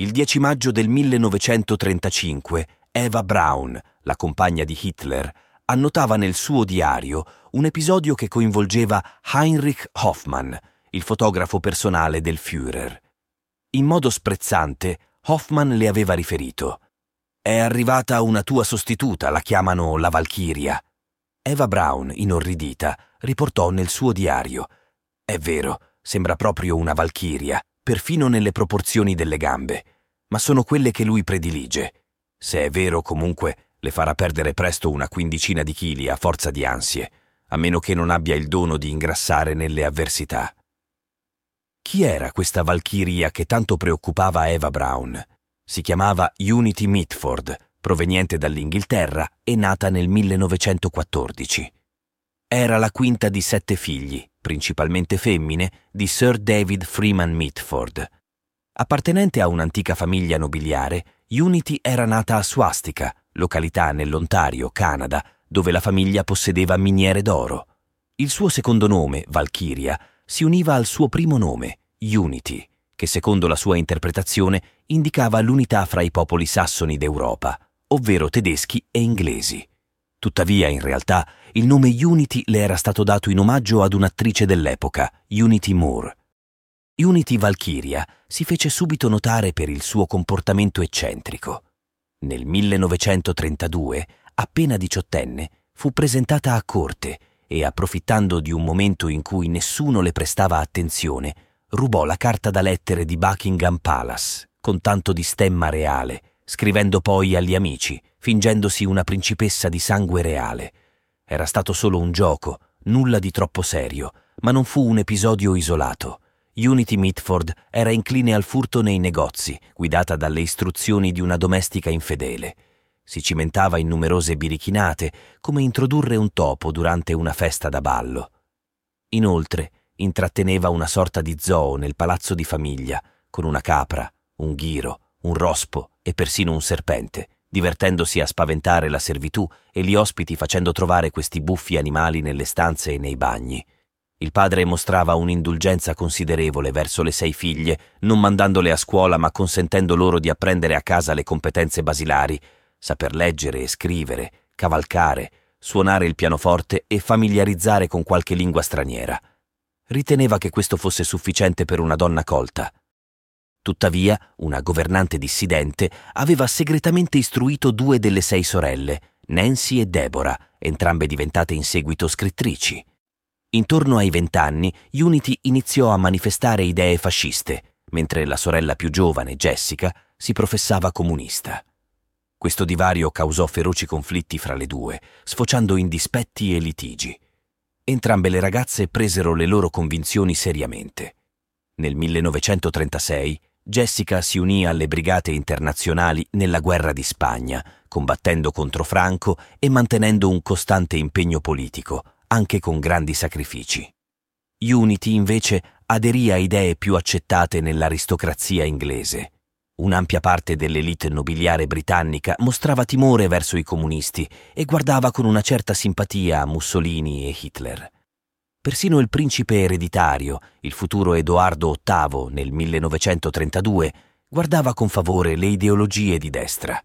Il 10 maggio del 1935 Eva Braun, la compagna di Hitler, annotava nel suo diario un episodio che coinvolgeva Heinrich Hoffmann, il fotografo personale del Führer. In modo sprezzante, Hoffmann le aveva riferito È arrivata una tua sostituta, la chiamano la Valchiria. Eva Braun, inorridita, riportò nel suo diario È vero, sembra proprio una Valchiria perfino nelle proporzioni delle gambe, ma sono quelle che lui predilige. Se è vero, comunque, le farà perdere presto una quindicina di chili a forza di ansie, a meno che non abbia il dono di ingrassare nelle avversità. Chi era questa valchiria che tanto preoccupava Eva Brown? Si chiamava Unity Mitford, proveniente dall'Inghilterra e nata nel 1914. Era la quinta di sette figli, principalmente femmine, di Sir David Freeman Mitford. Appartenente a un'antica famiglia nobiliare, Unity era nata a Swastika, località nell'Ontario, Canada, dove la famiglia possedeva miniere d'oro. Il suo secondo nome, Valkyria, si univa al suo primo nome, Unity, che secondo la sua interpretazione indicava l'unità fra i popoli sassoni d'Europa, ovvero tedeschi e inglesi. Tuttavia, in realtà, il nome Unity le era stato dato in omaggio ad un'attrice dell'epoca, Unity Moore. Unity Valkyria si fece subito notare per il suo comportamento eccentrico. Nel 1932, appena diciottenne, fu presentata a corte e, approfittando di un momento in cui nessuno le prestava attenzione, rubò la carta da lettere di Buckingham Palace con tanto di stemma reale, scrivendo poi agli amici, fingendosi una principessa di sangue reale. Era stato solo un gioco, nulla di troppo serio, ma non fu un episodio isolato. Unity Mitford era incline al furto nei negozi, guidata dalle istruzioni di una domestica infedele. Si cimentava in numerose birichinate, come introdurre un topo durante una festa da ballo. Inoltre, intratteneva una sorta di zoo nel palazzo di famiglia, con una capra, un ghiro, un rospo e persino un serpente, divertendosi a spaventare la servitù e gli ospiti facendo trovare questi buffi animali nelle stanze e nei bagni. Il padre mostrava un'indulgenza considerevole verso le sei figlie, non mandandole a scuola ma consentendo loro di apprendere a casa le competenze basilari, saper leggere e scrivere, cavalcare, suonare il pianoforte e familiarizzare con qualche lingua straniera. Riteneva che questo fosse sufficiente per una donna colta. Tuttavia, una governante dissidente aveva segretamente istruito due delle sei sorelle, Nancy e Deborah, entrambe diventate in seguito scrittrici. Intorno ai vent'anni, Unity iniziò a manifestare idee fasciste, mentre la sorella più giovane, Jessica, si professava comunista. Questo divario causò feroci conflitti fra le due, sfociando in dispetti e litigi. Entrambe le ragazze presero le loro convinzioni seriamente. Nel 1936 Jessica si unì alle brigate internazionali nella guerra di Spagna, combattendo contro Franco e mantenendo un costante impegno politico, anche con grandi sacrifici. Unity invece aderì a idee più accettate nell'aristocrazia inglese. Un'ampia parte dell'elite nobiliare britannica mostrava timore verso i comunisti e guardava con una certa simpatia a Mussolini e Hitler. Persino il principe ereditario, il futuro Edoardo VIII nel 1932, guardava con favore le ideologie di destra.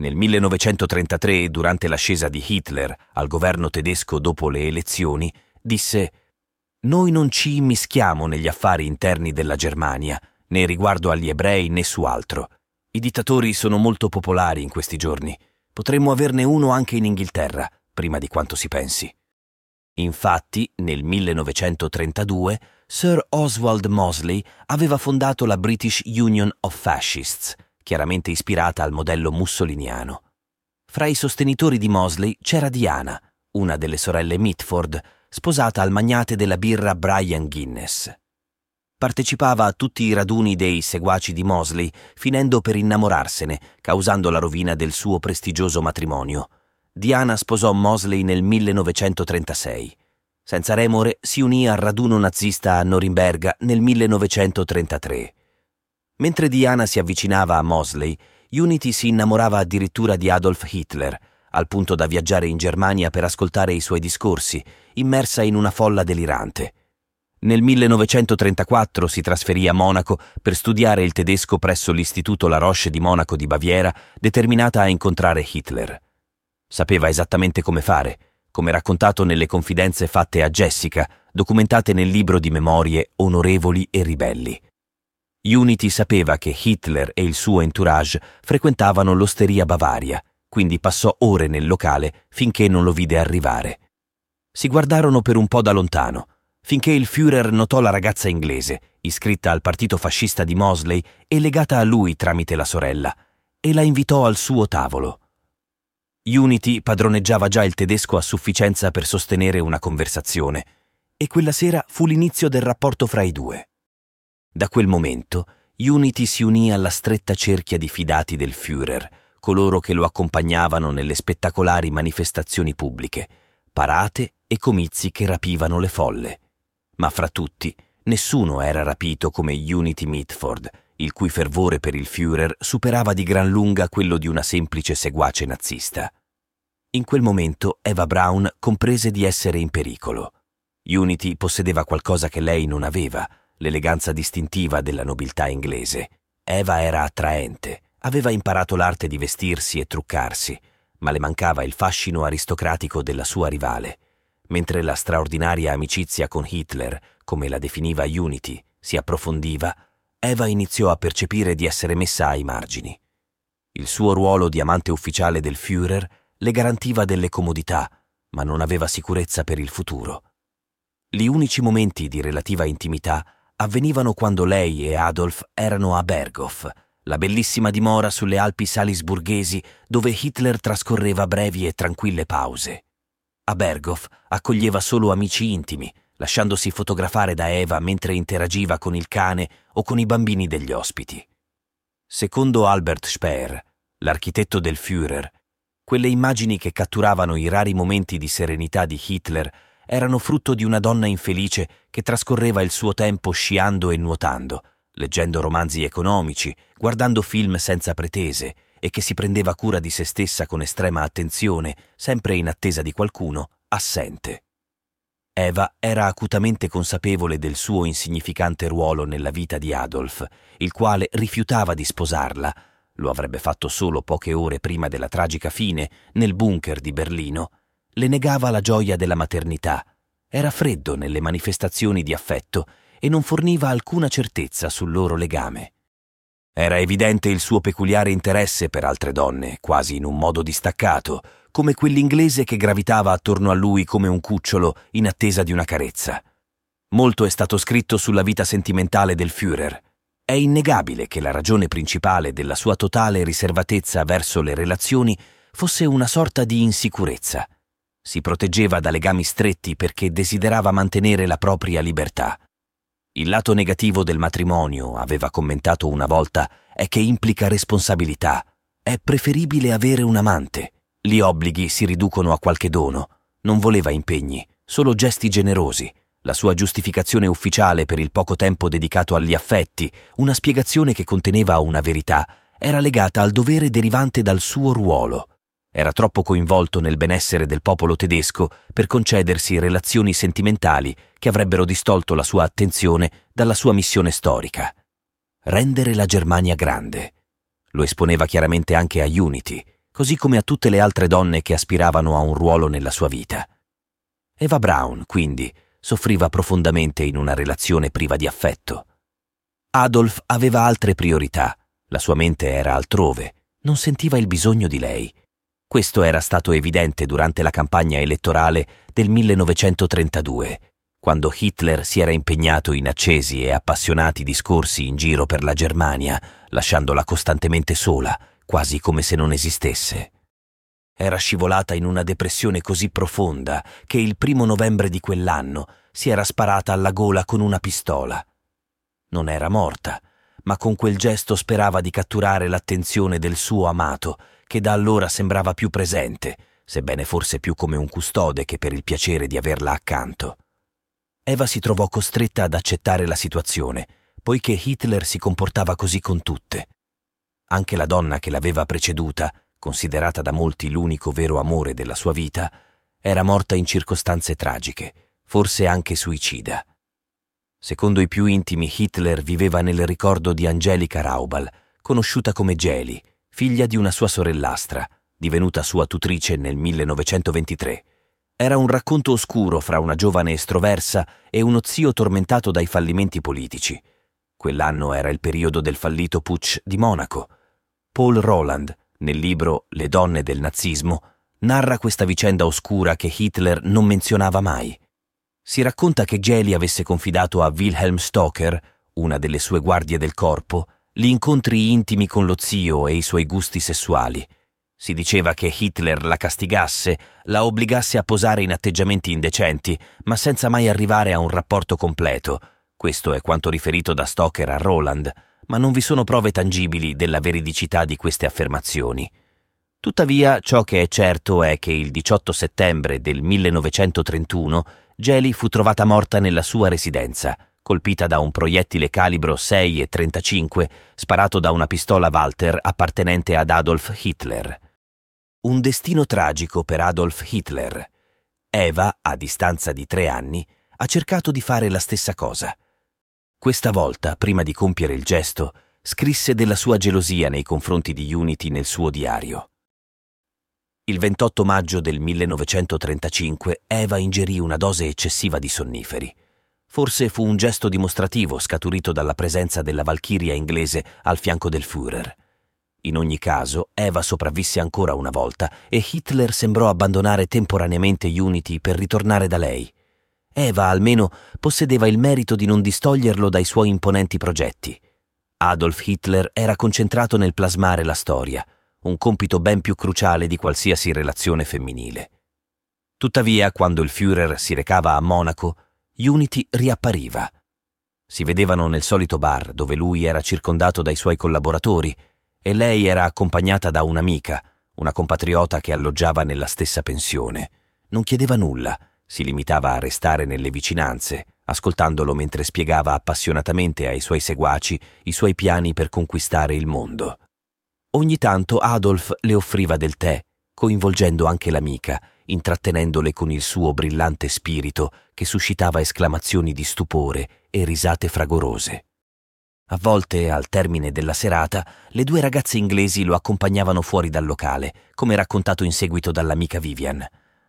Nel 1933, durante l'ascesa di Hitler al governo tedesco dopo le elezioni, disse Noi non ci immischiamo negli affari interni della Germania, né riguardo agli ebrei né su altro. I dittatori sono molto popolari in questi giorni. Potremmo averne uno anche in Inghilterra, prima di quanto si pensi. Infatti, nel 1932, Sir Oswald Mosley aveva fondato la British Union of Fascists, chiaramente ispirata al modello mussoliniano. Fra i sostenitori di Mosley c'era Diana, una delle sorelle Mitford, sposata al magnate della birra Brian Guinness. Partecipava a tutti i raduni dei seguaci di Mosley, finendo per innamorarsene, causando la rovina del suo prestigioso matrimonio. Diana sposò Mosley nel 1936. Senza remore si unì al raduno nazista a Norimberga nel 1933. Mentre Diana si avvicinava a Mosley, Unity si innamorava addirittura di Adolf Hitler, al punto da viaggiare in Germania per ascoltare i suoi discorsi, immersa in una folla delirante. Nel 1934 si trasferì a Monaco per studiare il tedesco presso l'Istituto La Roche di Monaco di Baviera, determinata a incontrare Hitler. Sapeva esattamente come fare, come raccontato nelle confidenze fatte a Jessica, documentate nel libro di memorie Onorevoli e ribelli. Unity sapeva che Hitler e il suo entourage frequentavano l'osteria Bavaria, quindi passò ore nel locale finché non lo vide arrivare. Si guardarono per un po' da lontano, finché il Führer notò la ragazza inglese, iscritta al partito fascista di Mosley e legata a lui tramite la sorella, e la invitò al suo tavolo. Unity padroneggiava già il tedesco a sufficienza per sostenere una conversazione, e quella sera fu l'inizio del rapporto fra i due. Da quel momento Unity si unì alla stretta cerchia di fidati del Führer, coloro che lo accompagnavano nelle spettacolari manifestazioni pubbliche, parate e comizi che rapivano le folle. Ma fra tutti, nessuno era rapito come Unity Mitford, il cui fervore per il Führer superava di gran lunga quello di una semplice seguace nazista. In quel momento Eva Brown comprese di essere in pericolo. Unity possedeva qualcosa che lei non aveva, l'eleganza distintiva della nobiltà inglese. Eva era attraente, aveva imparato l'arte di vestirsi e truccarsi, ma le mancava il fascino aristocratico della sua rivale, mentre la straordinaria amicizia con Hitler, come la definiva Unity, si approfondiva, Eva iniziò a percepire di essere messa ai margini. Il suo ruolo di amante ufficiale del Führer le garantiva delle comodità, ma non aveva sicurezza per il futuro. Gli unici momenti di relativa intimità avvenivano quando lei e Adolf erano a Berghof, la bellissima dimora sulle Alpi salisburghesi dove Hitler trascorreva brevi e tranquille pause. A Berghof accoglieva solo amici intimi, lasciandosi fotografare da Eva mentre interagiva con il cane o con i bambini degli ospiti. Secondo Albert Speer, l'architetto del Führer, quelle immagini che catturavano i rari momenti di serenità di Hitler erano frutto di una donna infelice che trascorreva il suo tempo sciando e nuotando, leggendo romanzi economici, guardando film senza pretese e che si prendeva cura di se stessa con estrema attenzione, sempre in attesa di qualcuno, assente. Eva era acutamente consapevole del suo insignificante ruolo nella vita di Adolf, il quale rifiutava di sposarla, lo avrebbe fatto solo poche ore prima della tragica fine, nel bunker di Berlino, le negava la gioia della maternità, era freddo nelle manifestazioni di affetto e non forniva alcuna certezza sul loro legame. Era evidente il suo peculiare interesse per altre donne, quasi in un modo distaccato, come quell'inglese che gravitava attorno a lui come un cucciolo in attesa di una carezza. Molto è stato scritto sulla vita sentimentale del Führer, è innegabile che la ragione principale della sua totale riservatezza verso le relazioni fosse una sorta di insicurezza. Si proteggeva da legami stretti perché desiderava mantenere la propria libertà. Il lato negativo del matrimonio, aveva commentato una volta, è che implica responsabilità. È preferibile avere un amante. Gli obblighi si riducono a qualche dono. Non voleva impegni, solo gesti generosi la sua giustificazione ufficiale per il poco tempo dedicato agli affetti, una spiegazione che conteneva una verità, era legata al dovere derivante dal suo ruolo. Era troppo coinvolto nel benessere del popolo tedesco per concedersi relazioni sentimentali che avrebbero distolto la sua attenzione dalla sua missione storica. Rendere la Germania grande. Lo esponeva chiaramente anche a Unity, così come a tutte le altre donne che aspiravano a un ruolo nella sua vita. Eva Brown, quindi, soffriva profondamente in una relazione priva di affetto. Adolf aveva altre priorità, la sua mente era altrove, non sentiva il bisogno di lei. Questo era stato evidente durante la campagna elettorale del 1932, quando Hitler si era impegnato in accesi e appassionati discorsi in giro per la Germania, lasciandola costantemente sola, quasi come se non esistesse. Era scivolata in una depressione così profonda che il primo novembre di quell'anno si era sparata alla gola con una pistola. Non era morta, ma con quel gesto sperava di catturare l'attenzione del suo amato, che da allora sembrava più presente, sebbene forse più come un custode che per il piacere di averla accanto. Eva si trovò costretta ad accettare la situazione, poiché Hitler si comportava così con tutte. Anche la donna che l'aveva preceduta, considerata da molti l'unico vero amore della sua vita, era morta in circostanze tragiche, forse anche suicida. Secondo i più intimi, Hitler viveva nel ricordo di Angelica Raubal, conosciuta come Geli, figlia di una sua sorellastra, divenuta sua tutrice nel 1923. Era un racconto oscuro fra una giovane estroversa e uno zio tormentato dai fallimenti politici. Quell'anno era il periodo del fallito putsch di Monaco. Paul Roland, nel libro Le donne del nazismo, narra questa vicenda oscura che Hitler non menzionava mai. Si racconta che Geli avesse confidato a Wilhelm Stoker, una delle sue guardie del corpo, gli incontri intimi con lo zio e i suoi gusti sessuali. Si diceva che Hitler la castigasse, la obbligasse a posare in atteggiamenti indecenti, ma senza mai arrivare a un rapporto completo. Questo è quanto riferito da Stoker a Roland, ma non vi sono prove tangibili della veridicità di queste affermazioni. Tuttavia, ciò che è certo è che il 18 settembre del 1931 Geli fu trovata morta nella sua residenza, colpita da un proiettile calibro 6,35 sparato da una pistola Walter appartenente ad Adolf Hitler. Un destino tragico per Adolf Hitler. Eva, a distanza di tre anni, ha cercato di fare la stessa cosa. Questa volta, prima di compiere il gesto, scrisse della sua gelosia nei confronti di Unity nel suo diario. Il 28 maggio del 1935 Eva ingerì una dose eccessiva di sonniferi. Forse fu un gesto dimostrativo scaturito dalla presenza della Valchiria inglese al fianco del Führer. In ogni caso, Eva sopravvisse ancora una volta e Hitler sembrò abbandonare temporaneamente Unity per ritornare da lei. Eva almeno possedeva il merito di non distoglierlo dai suoi imponenti progetti. Adolf Hitler era concentrato nel plasmare la storia, un compito ben più cruciale di qualsiasi relazione femminile. Tuttavia, quando il Führer si recava a Monaco, Unity riappariva. Si vedevano nel solito bar dove lui era circondato dai suoi collaboratori e lei era accompagnata da un'amica, una compatriota che alloggiava nella stessa pensione. Non chiedeva nulla, si limitava a restare nelle vicinanze, ascoltandolo mentre spiegava appassionatamente ai suoi seguaci i suoi piani per conquistare il mondo. Ogni tanto Adolf le offriva del tè, coinvolgendo anche l'amica, intrattenendole con il suo brillante spirito che suscitava esclamazioni di stupore e risate fragorose. A volte, al termine della serata, le due ragazze inglesi lo accompagnavano fuori dal locale, come raccontato in seguito dall'amica Vivian.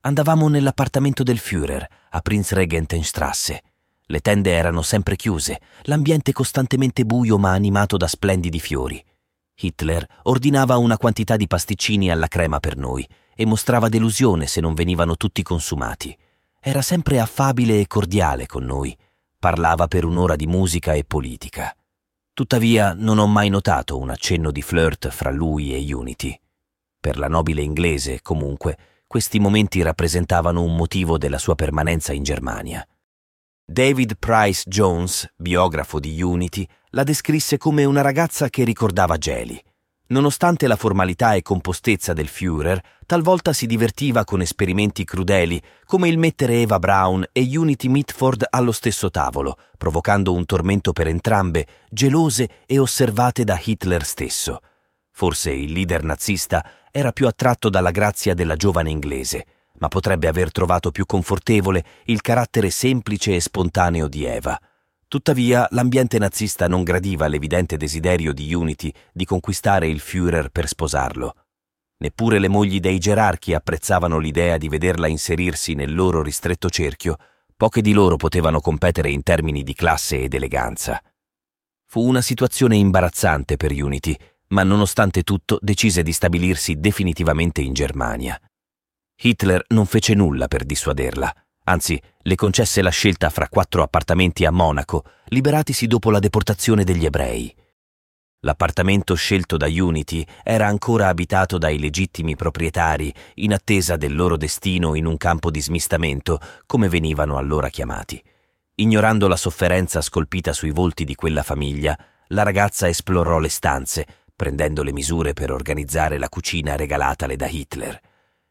Andavamo nell'appartamento del Führer, a Prinzregentenstrasse. Le tende erano sempre chiuse, l'ambiente costantemente buio ma animato da splendidi fiori. Hitler ordinava una quantità di pasticcini alla crema per noi e mostrava delusione se non venivano tutti consumati. Era sempre affabile e cordiale con noi. Parlava per un'ora di musica e politica. Tuttavia non ho mai notato un accenno di flirt fra lui e Unity. Per la nobile inglese, comunque, questi momenti rappresentavano un motivo della sua permanenza in Germania. David Price Jones, biografo di Unity, la descrisse come una ragazza che ricordava Geli. Nonostante la formalità e compostezza del Führer, talvolta si divertiva con esperimenti crudeli, come il mettere Eva Braun e Unity Mitford allo stesso tavolo, provocando un tormento per entrambe, gelose e osservate da Hitler stesso. Forse il leader nazista era più attratto dalla grazia della giovane inglese, ma potrebbe aver trovato più confortevole il carattere semplice e spontaneo di Eva. Tuttavia, l'ambiente nazista non gradiva l'evidente desiderio di Unity di conquistare il Führer per sposarlo. Neppure le mogli dei gerarchi apprezzavano l'idea di vederla inserirsi nel loro ristretto cerchio, poche di loro potevano competere in termini di classe ed eleganza. Fu una situazione imbarazzante per Unity, ma nonostante tutto decise di stabilirsi definitivamente in Germania. Hitler non fece nulla per dissuaderla, anzi le concesse la scelta fra quattro appartamenti a Monaco, liberatisi dopo la deportazione degli ebrei. L'appartamento scelto da Unity era ancora abitato dai legittimi proprietari in attesa del loro destino in un campo di smistamento, come venivano allora chiamati. Ignorando la sofferenza scolpita sui volti di quella famiglia, la ragazza esplorò le stanze, prendendo le misure per organizzare la cucina regalatale da Hitler.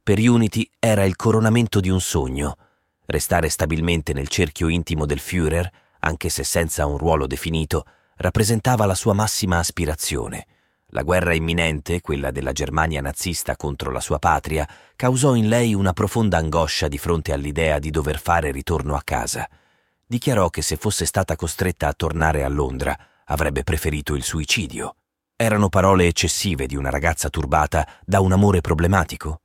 Per Unity era il coronamento di un sogno. Restare stabilmente nel cerchio intimo del Führer, anche se senza un ruolo definito, rappresentava la sua massima aspirazione. La guerra imminente, quella della Germania nazista contro la sua patria, causò in lei una profonda angoscia di fronte all'idea di dover fare ritorno a casa. dichiarò che se fosse stata costretta a tornare a Londra avrebbe preferito il suicidio. Erano parole eccessive di una ragazza turbata da un amore problematico?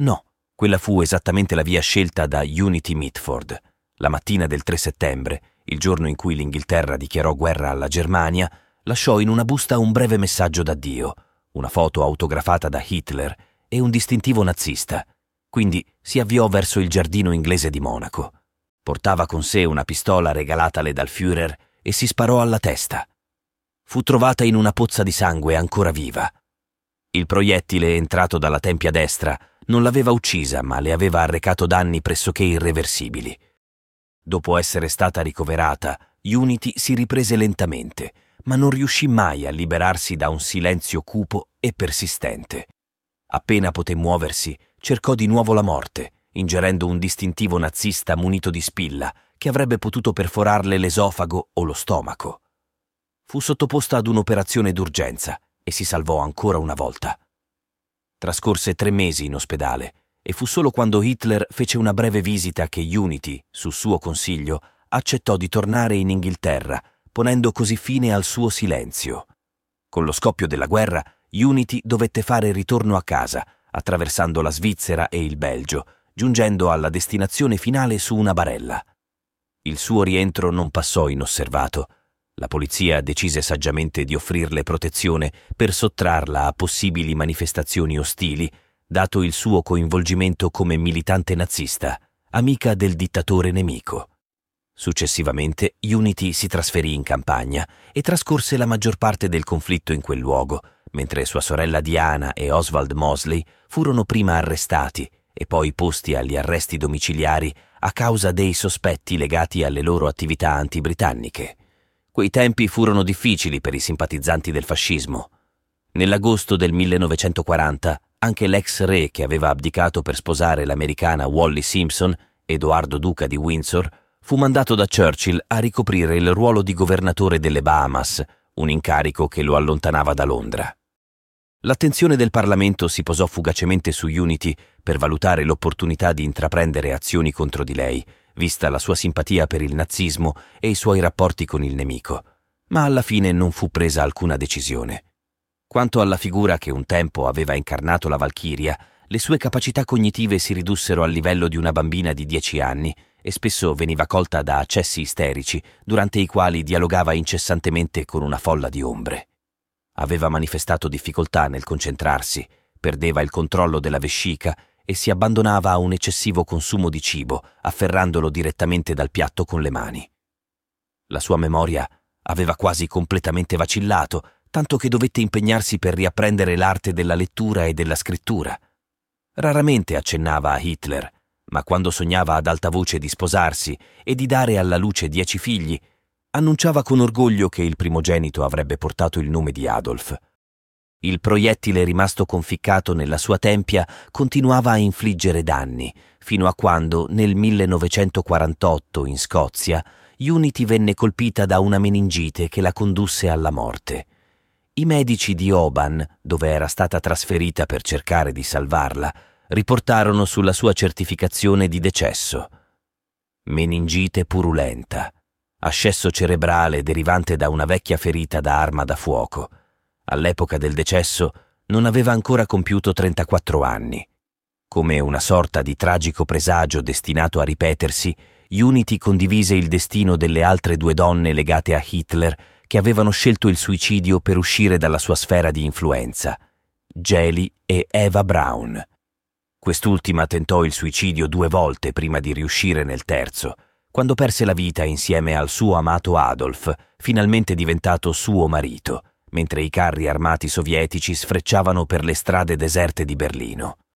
No, quella fu esattamente la via scelta da Unity Mitford. La mattina del 3 settembre, il giorno in cui l'Inghilterra dichiarò guerra alla Germania, lasciò in una busta un breve messaggio d'addio, una foto autografata da Hitler e un distintivo nazista. Quindi si avviò verso il giardino inglese di Monaco. Portava con sé una pistola regalatale dal Führer e si sparò alla testa. Fu trovata in una pozza di sangue ancora viva. Il proiettile entrato dalla tempia destra non l'aveva uccisa, ma le aveva arrecato danni pressoché irreversibili. Dopo essere stata ricoverata, Unity si riprese lentamente, ma non riuscì mai a liberarsi da un silenzio cupo e persistente. Appena poté muoversi, cercò di nuovo la morte, ingerendo un distintivo nazista munito di spilla che avrebbe potuto perforarle l'esofago o lo stomaco. Fu sottoposta ad un'operazione d'urgenza e si salvò ancora una volta. Trascorse tre mesi in ospedale e fu solo quando Hitler fece una breve visita che Unity, su suo consiglio, accettò di tornare in Inghilterra, ponendo così fine al suo silenzio. Con lo scoppio della guerra, Unity dovette fare ritorno a casa, attraversando la Svizzera e il Belgio, giungendo alla destinazione finale su una barella. Il suo rientro non passò inosservato la polizia decise saggiamente di offrirle protezione per sottrarla a possibili manifestazioni ostili, dato il suo coinvolgimento come militante nazista, amica del dittatore nemico. Successivamente Unity si trasferì in campagna e trascorse la maggior parte del conflitto in quel luogo, mentre sua sorella Diana e Oswald Mosley furono prima arrestati e poi posti agli arresti domiciliari a causa dei sospetti legati alle loro attività antibritanniche. Quei tempi furono difficili per i simpatizzanti del fascismo. Nell'agosto del 1940 anche l'ex re che aveva abdicato per sposare l'americana Wally Simpson, Edoardo Duca di Windsor, fu mandato da Churchill a ricoprire il ruolo di governatore delle Bahamas, un incarico che lo allontanava da Londra. L'attenzione del Parlamento si posò fugacemente su Unity per valutare l'opportunità di intraprendere azioni contro di lei, vista la sua simpatia per il nazismo e i suoi rapporti con il nemico, ma alla fine non fu presa alcuna decisione. Quanto alla figura che un tempo aveva incarnato la Valchiria, le sue capacità cognitive si ridussero al livello di una bambina di dieci anni e spesso veniva colta da accessi isterici, durante i quali dialogava incessantemente con una folla di ombre. Aveva manifestato difficoltà nel concentrarsi, perdeva il controllo della vescica e si abbandonava a un eccessivo consumo di cibo, afferrandolo direttamente dal piatto con le mani. La sua memoria aveva quasi completamente vacillato, tanto che dovette impegnarsi per riapprendere l'arte della lettura e della scrittura. Raramente accennava a Hitler, ma quando sognava ad alta voce di sposarsi e di dare alla luce dieci figli, annunciava con orgoglio che il primogenito avrebbe portato il nome di Adolf. Il proiettile rimasto conficcato nella sua tempia continuava a infliggere danni, fino a quando, nel 1948, in Scozia, Unity venne colpita da una meningite che la condusse alla morte. I medici di Oban, dove era stata trasferita per cercare di salvarla, riportarono sulla sua certificazione di decesso. Meningite purulenta, ascesso cerebrale derivante da una vecchia ferita da arma da fuoco all'epoca del decesso, non aveva ancora compiuto 34 anni. Come una sorta di tragico presagio destinato a ripetersi, Unity condivise il destino delle altre due donne legate a Hitler che avevano scelto il suicidio per uscire dalla sua sfera di influenza, Jelly e Eva Brown. Quest'ultima tentò il suicidio due volte prima di riuscire nel terzo, quando perse la vita insieme al suo amato Adolf, finalmente diventato suo marito mentre i carri armati sovietici sfrecciavano per le strade deserte di Berlino.